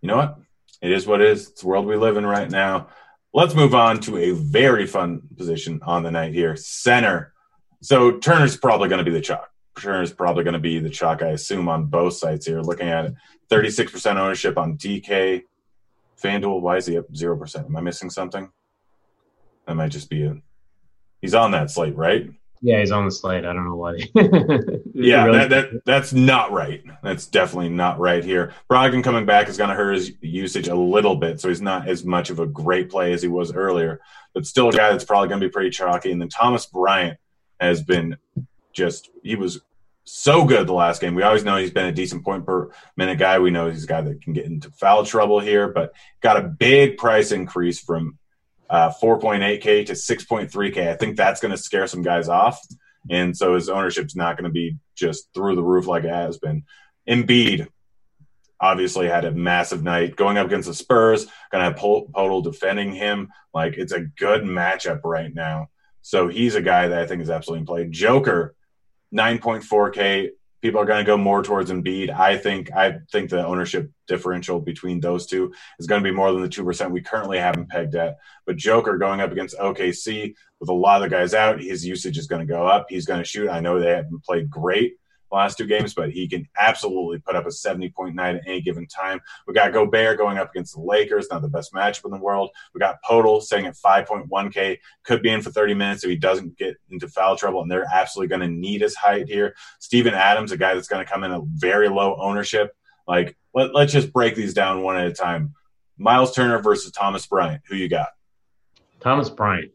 you know what? It is what it is. It's the world we live in right now. Let's move on to a very fun position on the night here center. So Turner's probably going to be the chalk. Turner's probably going to be the chalk, I assume, on both sides here. Looking at it, 36% ownership on DK. FanDuel, why is he up 0%? Am I missing something? That might just be it. He's on that slate, right? Yeah, he's on the slate. I don't know why. yeah, really- that, that that's not right. That's definitely not right here. Brogdon coming back is going to hurt his usage a little bit, so he's not as much of a great play as he was earlier, but still a guy that's probably going to be pretty chalky. And then Thomas Bryant has been just he was so good the last game. We always know he's been a decent point per minute guy. We know he's a guy that can get into foul trouble here, but got a big price increase from uh, 4.8K to 6.3K. I think that's going to scare some guys off. And so his ownership's not going to be just through the roof like it has been. Embiid obviously had a massive night going up against the Spurs, going to have Poeltl defending him. Like it's a good matchup right now. So he's a guy that I think is absolutely in play. Joker, 9.4K people are going to go more towards Embiid. I think I think the ownership differential between those two is going to be more than the two percent we currently have him pegged at. But Joker going up against OKC with a lot of the guys out, his usage is going to go up. He's going to shoot. I know they haven't played great, last two games, but he can absolutely put up a 70.9 at any given time. We got Gobert going up against the Lakers, not the best matchup in the world. We got Poeltl sitting at 5.1K, could be in for 30 minutes if he doesn't get into foul trouble, and they're absolutely going to need his height here. Steven Adams, a guy that's going to come in a very low ownership. Like, let, let's just break these down one at a time. Miles Turner versus Thomas Bryant. Who you got? Thomas Bryant.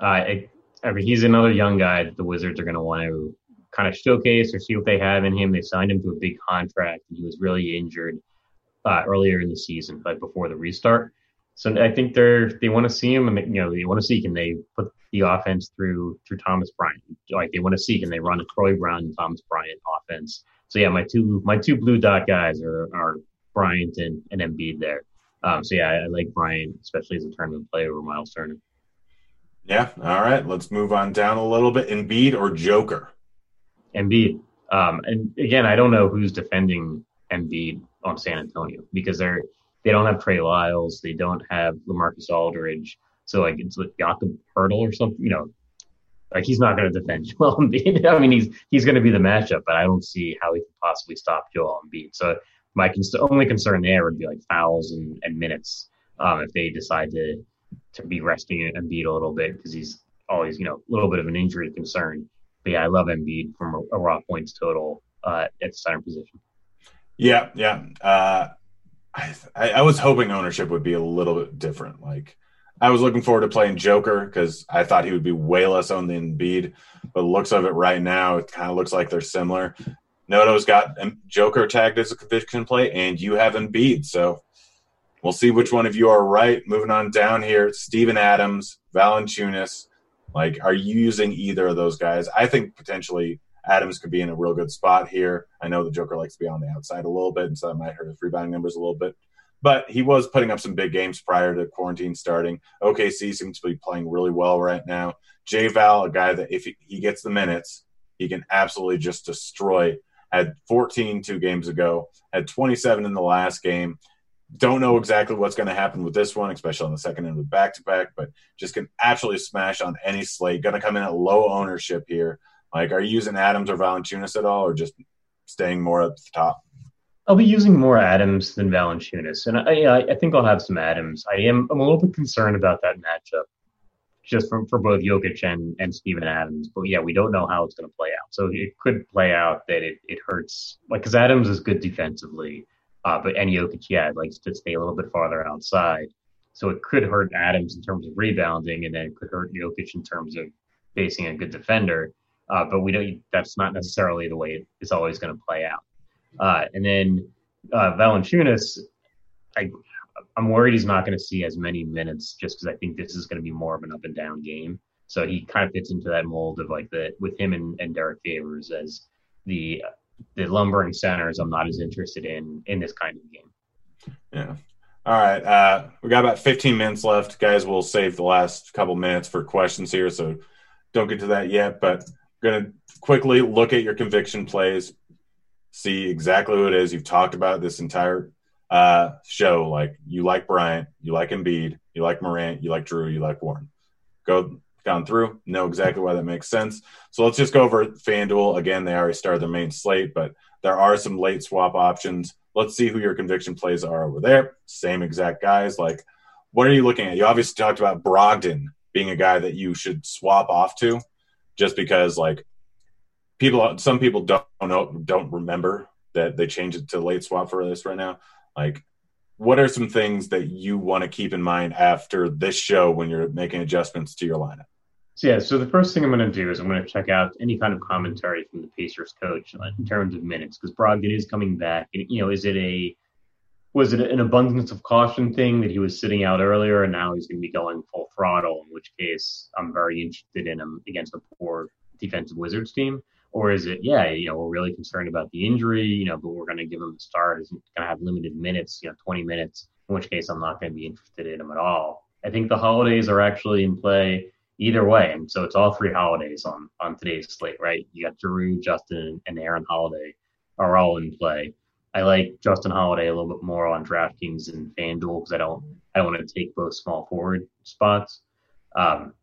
Uh, I, I mean, he's another young guy that the Wizards are going to want to kind of showcase or see what they have in him. They signed him to a big contract, he was really injured uh, earlier in the season, like before the restart. So I think they're they want to see him, and you know they want to see can they put the offense through through Thomas Bryant. Like they want to see can they run a Troy Brown and Thomas Bryant offense. So yeah, my two my two blue dot guys are are Bryant and, and Embiid there. Um, so yeah, I, I like Bryant, especially as a tournament player over Miles Turner. Yeah. All right. Let's move on down a little bit. Embiid or Joker? Embiid. Um, and again, I don't know who's defending Embiid on San Antonio because they're they don't have Trey Lyles, they don't have LaMarcus Aldridge, so like it's like Jakob Poeltl or something, you know, like he's not going to defend Joel Embiid. I mean, he's he's going to be the matchup, but I don't see how he could possibly stop Joel Embiid. So my cons- only concern there would be like fouls and, and minutes um, if they decide to to be resting Embiid a little bit because he's always you know a little bit of an injury concern. But yeah, I love Embiid from a, a raw points total uh, at the center position. Yeah, yeah. Uh, I, I was hoping ownership would be a little bit different. Like I was looking forward to playing Joker because I thought he would be way less owned than Embiid. But looks of it right now, it kind of looks like they're similar. Noto's got Joker tagged as a conviction play, and you have Embiid. So we'll see which one of you are right. Moving on down here, Steven Adams, Valanciunas, like, are you using either of those guys? I think potentially Adams could be in a real good spot here. I know the Joker likes to be on the outside a little bit, and so that might hurt his rebounding numbers a little bit. But he was putting up some big games prior to quarantine starting. OKC seems to be playing really well right now. J Val, a guy that if he gets the minutes, he can absolutely just destroy. Had 14 two games ago, had 27 in the last game. Don't know exactly what's going to happen with this one, especially on the second end of the back to back, but just can absolutely smash on any slate. Going to come in at low ownership here. Like, are you using Adams or Valanciunas at all, or just staying more at the top? I'll be using more Adams than Valanciunas, and I, I think I'll have some Adams. I am I'm a little bit concerned about that matchup, just for, for both Jokic and, and Steven Adams. But yeah, we don't know how it's going to play out. So it could play out that it, it hurts, like because Adams is good defensively, uh, but and Jokic, yeah, likes to stay a little bit farther outside. So it could hurt Adams in terms of rebounding, and then it could hurt Jokic in terms of facing a good defender. Uh, but we don't. That's not necessarily the way it's always going to play out. Uh, and then uh, Valanciunas, I, I'm worried he's not going to see as many minutes just because I think this is going to be more of an up and down game. So he kind of fits into that mold of like the with him and, and Derrick Favors as the the lumbering centers. I'm not as interested in in this kind of game. Yeah. All right. Uh, we got about 15 minutes left, guys. We'll save the last couple minutes for questions here, so don't get to that yet. But going to quickly look at your conviction plays, see exactly what it is you've talked about this entire uh, show. Like you like Bryant, you like Embiid, you like Morant, you like Jrue, you like Warren. Go down through, know exactly why that makes sense. So let's just go over FanDuel. Again, they already started their main slate, but there are some late swap options. Let's see who your conviction plays are over there. Same exact guys. Like, what are you looking at? You obviously talked about Brogdon being a guy that you should swap off to just because, like, people some people don't know don't remember that they changed it to late swap for this right now like what are some things that you want to keep in mind after this show when you're making adjustments to your lineup so yeah so the first thing i'm going to do is i'm going to check out any kind of commentary from the pacers coach uh, in terms of minutes because brogdon is coming back and you know is it a was it an abundance of caution thing that he was sitting out earlier and now he's going to be going full throttle in which case i'm very interested in him against a poor defensive wizards team or is it, yeah, you know, we're really concerned about the injury, you know, but we're going to give him a start. He's going to have limited minutes, you know, 20 minutes, in which case I'm not going to be interested in him at all. I think the holidays are actually in play either way. And so it's all three holidays on, on today's slate, right? You got Jrue, Justin, and Aaron Holiday are all in play. I like Justin Holiday a little bit more on DraftKings and FanDuel because I don't I don't want to take both small forward spots. Um,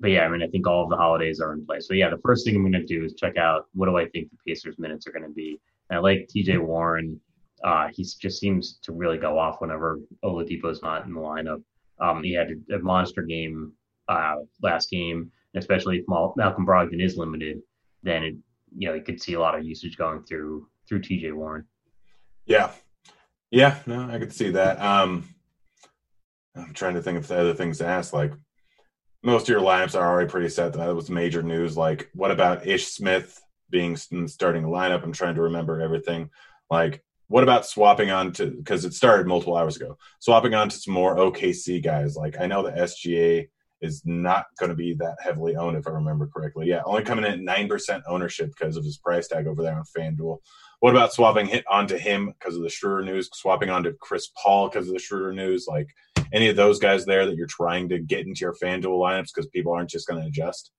but yeah, I mean, I think all of the holidays are in place. So yeah, the first thing I'm going to do is check out what do I think the Pacers minutes are going to be. And I like T.J. Warren. Uh, he just seems to really go off whenever Oladipo's not in the lineup. Um, he had a, a monster game uh, last game, especially if Malcolm Brogdon is limited, then it, you know you could see a lot of usage going through through T.J. Warren. Yeah, yeah, no, I could see that. Um, I'm trying to think of the other things to ask, like most of your lineups are already pretty set. That was major news. Like, what about Ish Smith being starting a lineup? I'm trying to remember everything. Like, what about swapping on to because it started multiple hours ago? Swapping on to some more OKC guys. Like, I know the SGA is not going to be that heavily owned, if I remember correctly. Yeah, only coming in at nine percent ownership because of his price tag over there on FanDuel. What about swapping hit onto him because of the Schroeder news? Swapping onto Chris Paul because of the Schroeder news? Like any of those guys there that you're trying to get into your FanDuel lineups because people aren't just going to adjust?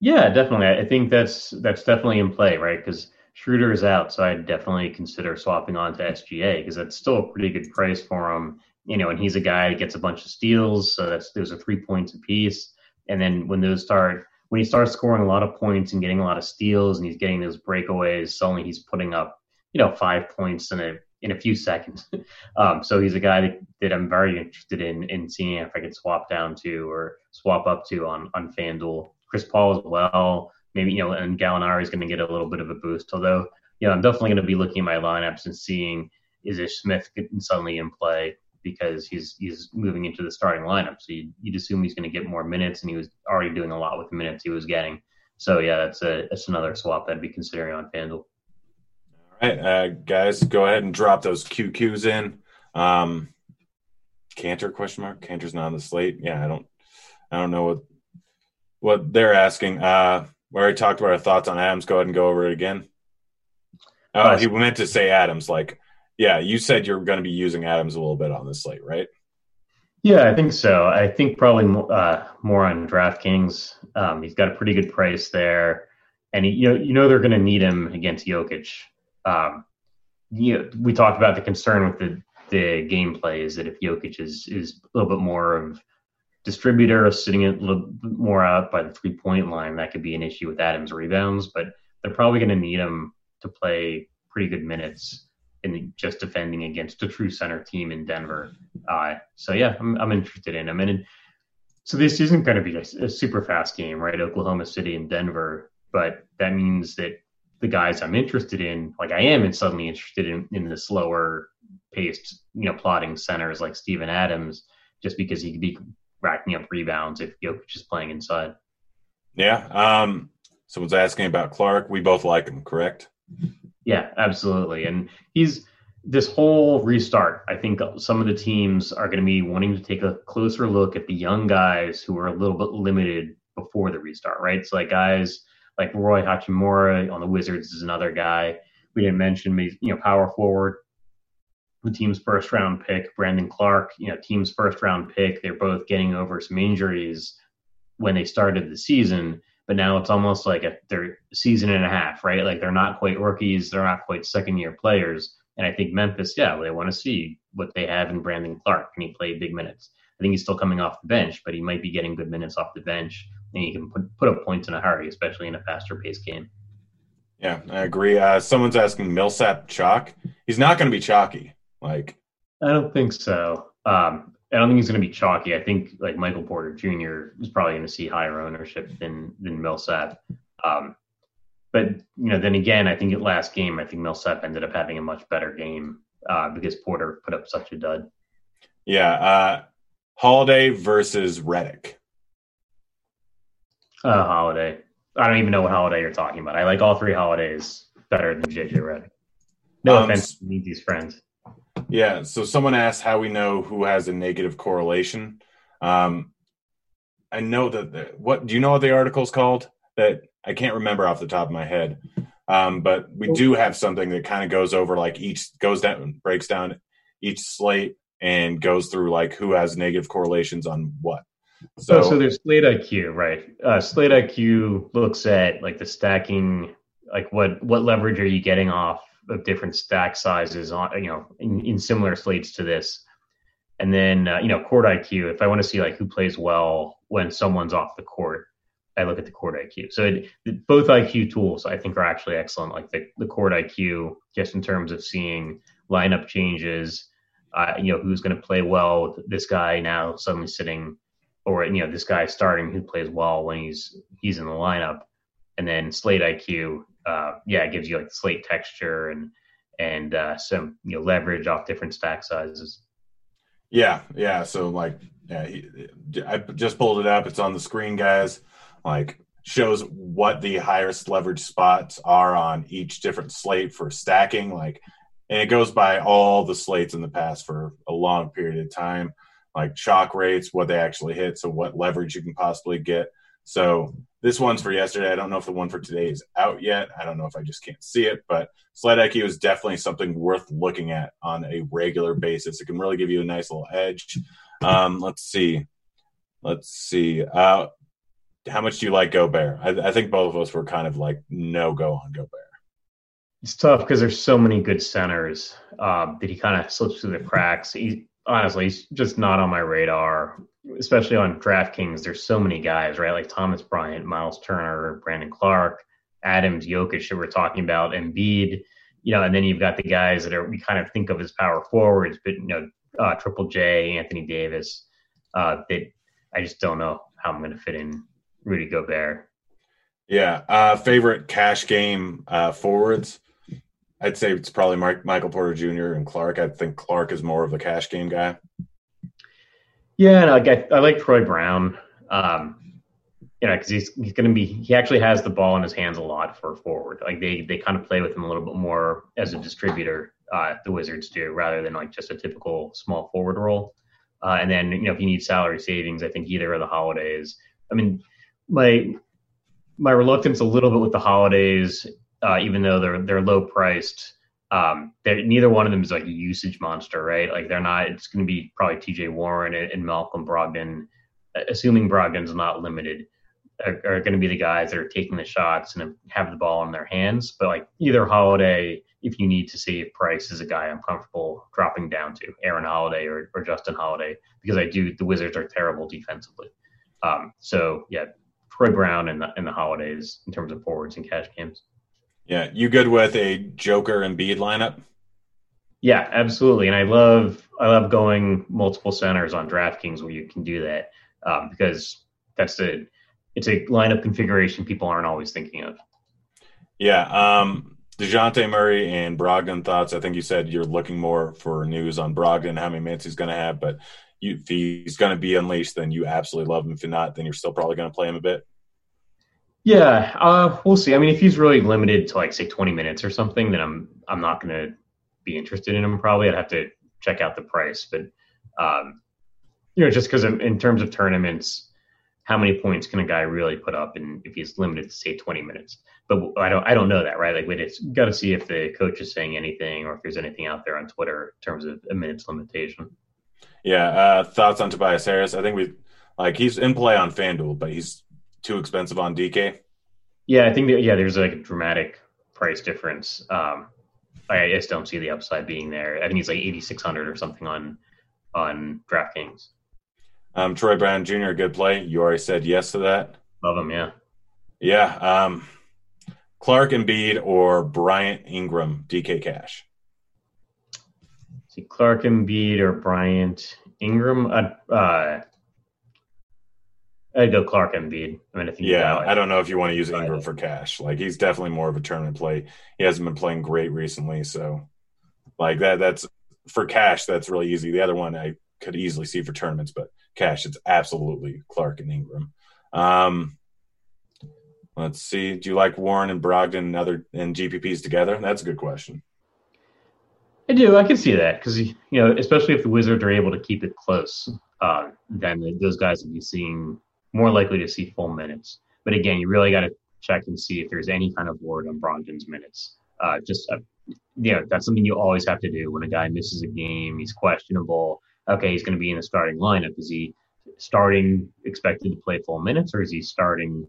Yeah, definitely. I think that's that's definitely in play, right? Because Schroeder is out, so I'd definitely consider swapping on to SGA because that's still a pretty good price for him. You know, and he's a guy that gets a bunch of steals, so that's those are three points apiece. And then when those start when he starts scoring a lot of points and getting a lot of steals and he's getting those breakaways, suddenly he's putting up you know five points in a in a few seconds. um, so he's a guy that, that I'm very interested in in seeing if I can swap down to or swap up to on on FanDuel. Chris Paul as well. Maybe you know, and Gallinari is going to get a little bit of a boost. Although you know, I'm definitely going to be looking at my lineups and seeing is Ish Smith suddenly in play because he's he's moving into the starting lineup. So you, you'd assume he's going to get more minutes, and he was already doing a lot with the minutes he was getting. So yeah, that's a that's another swap I'd be considering on FanDuel All right, uh, guys, go ahead and drop those QQs in. Um, Kanter question mark. Kanter's not on the slate. Yeah, I don't, I don't know what what they're asking. Uh, We already talked about our thoughts on Adams. Go ahead and go over it again. Oh, he meant to say Adams. Like, yeah, you said you're going to be using Adams a little bit on this slate, right? Yeah, I think so. I think probably uh, more on DraftKings. Um, he's got a pretty good price there, and he, you know you know they're going to need him against Jokic. Um, you know, we talked about the concern with the the gameplay is that if Jokic is is a little bit more of distributor, sitting a little bit more out by the three point line, that could be an issue with Adams' rebounds. But they're probably going to need him to play pretty good minutes in just defending against a true center team in Denver. Uh, so yeah, I'm, I'm interested in him. And so this isn't going to be a, a, super fast game, right? Oklahoma City and Denver, but that means that the guys I'm interested in, like I am, and suddenly interested in in the slower paced, you know, plotting centers like Steven Adams, just because he could be racking up rebounds if Jokic is playing inside. Yeah. Um, someone's asking about Clarke. We both like him, correct? Yeah, absolutely. And he's this whole restart. I think some of the teams are going to be wanting to take a closer look at the young guys who are a little bit limited before the restart, right? So like guys like Rui Hachimura on the Wizards is another guy we didn't mention. You know, power forward, the team's first round pick, Brandon Clarke. You know, team's first round pick. They're both getting over some injuries when they started the season but now it's almost like a their season and a half, right? Like they're not quite rookies, they're not quite second year players. And I think Memphis, yeah, they want to see what they have in Brandon Clarke. Can he play big minutes? I think he's still coming off the bench, but he might be getting good minutes off the bench, and he can put put up points in a hurry, especially in a faster paced game. Yeah, I agree. Uh, someone's asking Millsap chalk. He's not going to be chalky. Like, I don't think so. Um, I don't think he's going to be chalky. I think like Michael Porter Jr. is probably going to see higher ownership than than Millsap. Um, but you know, then again, I think at last game, I think Millsap ended up having a much better game uh, because Porter put up such a dud. Yeah, uh, Holiday versus Redick. Uh, Holiday. I don't even know what Holiday you're talking about. I like all three Holidays better than JJ Redick. No um, offense to meet these friends. Yeah. So someone asked how we know who has a negative correlation. Um, I know that the, what do you know what the article is called? That I can't remember off the top of my head. Um, but we do have something that kind of goes over like each goes down breaks down each slate and goes through like who has negative correlations on what. So, oh, so there's slate IQ, right? Uh, slate IQ looks at like the stacking, like what what leverage are you getting off of different stack sizes on you know in, in similar slates to this. And then uh, you know court iq if i want to see like who plays well when someone's off the court i look at the court iq so it, both iq tools i think are actually excellent. Like the, the court iq just in terms of seeing lineup changes uh, you know who's going to play well this guy now suddenly sitting or you know this guy starting who plays well when he's he's in the lineup and then slate iq uh, yeah, it gives you like slate texture and and uh, some you know leverage off different stack sizes. Yeah, yeah. So like, yeah, he, I just pulled it up. It's on the screen, guys. Like shows what the highest leverage spots are on each different slate for stacking. Like, and it goes by all the slates in the past for a long period of time. Like chalk rates, what they actually hit, so what leverage you can possibly get. So this one's for yesterday. I don't know if the one for today is out yet. I don't know if I just can't see it, but Slate IQ is definitely something worth looking at on a regular basis. It can really give you a nice little edge. Um, let's see. Let's see. Uh, how much do you like Gobert? I, I think both of us were kind of like no go on Gobert. It's tough because there's so many good centers uh, that he kind of slips through the cracks. He honestly, he's just not on my radar especially on DraftKings, there's so many guys, right? Like Thomas Bryant, Miles Turner, Brandon Clarke, Adams, Jokic that we're talking about, Embiid, you know, and then you've got the guys that are we kind of think of as power forwards, but you know, uh, Triple J, Anthony Davis, uh, that I just don't know how I'm going to fit in Rudy Gobert. Yeah, uh, favorite cash game uh, forwards. I'd say it's probably Mike, Michael Porter Jr. and Clarke. I think Clarke is more of a cash game guy. Yeah, and I, I like Troy Brown. Um, you know, because he's he's going to be he actually has the ball in his hands a lot for forward. Like they they kind of play with him a little bit more as a distributor. Uh, the Wizards do rather than like just a typical small forward role. Uh, and then you know if you need salary savings, I think either of the holidays. I mean, my my reluctance a little bit with the holidays, uh, even though they're they're low priced. Um, neither one of them is like a usage monster, right? Like they're not. It's going to be probably T.J. Warren and, and Malcolm Brogdon, assuming Brogdon's not limited, are, are going to be the guys that are taking the shots and have the ball in their hands. But like either Holiday, if you need to save price, is a guy I'm comfortable dropping down to Aaron Holiday or, or Justin Holiday because I do. The Wizards are terrible defensively. Um, so yeah, Troy Brown and the and the holidays in terms of forwards and cash games. Yeah, you good with a Joker Embiid lineup? Yeah, absolutely. And I love I love going multiple centers on DraftKings where you can do that um, because that's a it's a lineup configuration people aren't always thinking of. Yeah, um, Dejounte Murray and Brogdon thoughts. I think you said you're looking more for news on Brogdon, how many minutes he's going to have, but you, if he's going to be unleashed, then you absolutely love him. If not, then you're still probably going to play him a bit. Yeah, uh, we'll see. I mean, if he's really limited to like say 20 minutes or something, then I'm I'm not going to be interested in him. Probably, I'd have to check out the price. But um, you know, just because in terms of tournaments, how many points can a guy really put up, and if he's limited to say 20 minutes? But I don't I don't know that, right? Like, wait, it's got to see if the coach is saying anything, or if there's anything out there on Twitter in terms of a minutes limitation. Yeah, uh, thoughts on Tobias Harris? I think we like he's in play on FanDuel, but he's too expensive on DK. Yeah, I think that, yeah, there's like a dramatic price difference. Um, I, I just don't see the upside being there. I think he's like 8600 or something on on DraftKings. Um, Troy Brown Jr. Good play. You already said yes to that. Love him, yeah. Yeah. Um, Clarke Embiid or Bryant Ingram DK Cash. See Clarke Embiid or Bryant Ingram. Uh, uh, I'd go Clarke Embiid. I mean, I think yeah, I don't know if you want to use Ingram for cash. Like he's definitely more of a tournament play. He hasn't been playing great recently, so like that. That's for cash. That's really easy. The other one I could easily see for tournaments, but cash, it's absolutely Clarke and Ingram. Um, let's see. Do you like Warren and Brogdon and other and GPPs together? That's a good question. I do. I can see that because you know, especially if the Wizards are able to keep it close, uh, then those guys will be seeing more likely to see full minutes. But again, you really got to check and see if there's any kind of word on Brogdon's minutes. Uh, just uh, you know, that's something you always have to do when a guy misses a game. He's questionable. Okay, he's going to be in the starting lineup. Is he starting expected to play full minutes, or is he starting?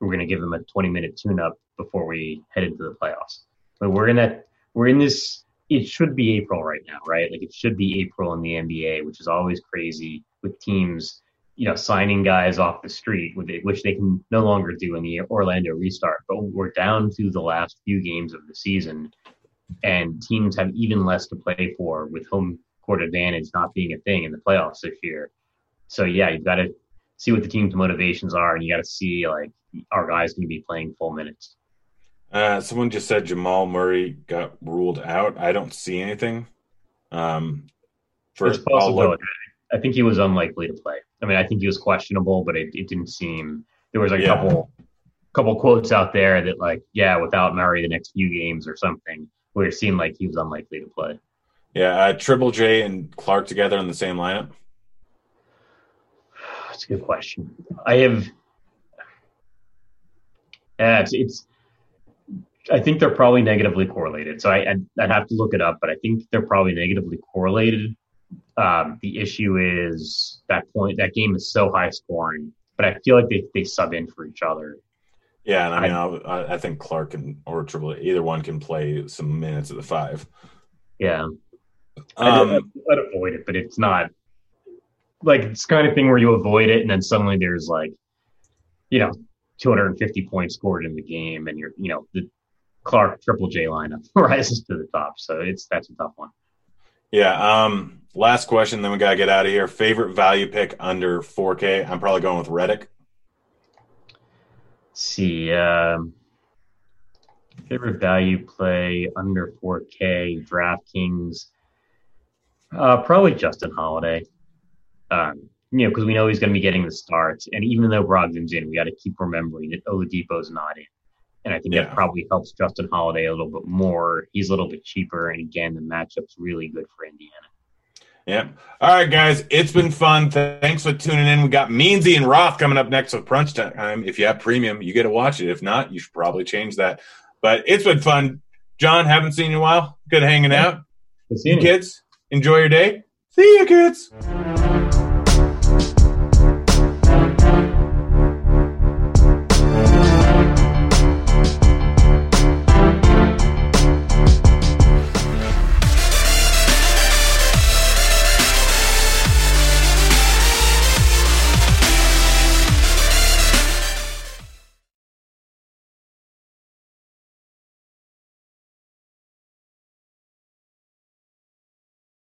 We're going to give him a 20 minute tune up before we head into the playoffs. But we're in that. We're in this it should be April right now, right? Like it should be April in the NBA, which is always crazy with teams, you know, signing guys off the street, which they can no longer do in the Orlando restart. But we're down to the last few games of the season, and teams have even less to play for with home court advantage not being a thing in the playoffs this year. So yeah, you've got to see what the team's motivations are, and you got to see like our guys going to be playing full minutes. Uh, someone just said Jamal Murray got ruled out. I don't see anything. Um, for it's possible. I think he was unlikely to play. I mean, I think he was questionable, but it, it didn't seem there was a yeah. couple couple quotes out there that like, yeah, without Murray the next few games or something, where it seemed like he was unlikely to play. Yeah, uh, Triple J and Clarke together in the same lineup. That's a good question. I have. Yeah, it's, it's I think they're probably negatively correlated. So I, I'd, I'd, have to look it up, but I think they're probably negatively correlated. Um, the issue is that point that game is so high scoring, but I feel like they, they sub in for each other. Yeah, and I mean, I, I think Clarke and or Triple either one can play some minutes at the five. Yeah, um, I'd, I'd avoid it, but it's not like it's kind of thing where you avoid it, and then suddenly there's like, you know, 250 points scored in the game, and you're, you know, the Clarke Triple J lineup rises to the top. So it's that's a tough one. Yeah. Um, last question, then we gotta get out of here. Favorite value pick under 4K? I'm probably going with Redick. See. Um, favorite value play under 4K DraftKings. Uh, probably Justin Holiday. Um, you know, because we know he's going to be getting the starts, and even though Brogdon's in, we got to keep remembering that Oladipo's not in. And I think yeah. that probably helps Justin Holiday a little bit more. He's a little bit cheaper. And again, the matchup's really good for Indiana. Yep. All right, guys. It's been fun. Thanks for tuning in. We got Meansy and Roth coming up next with Crunch Time. If you have premium, you get to watch it. If not, you should probably change that. But it's been fun. John, haven't seen you in a while. Good hanging out. Good seeing you. Kids, enjoy your day. See you, kids.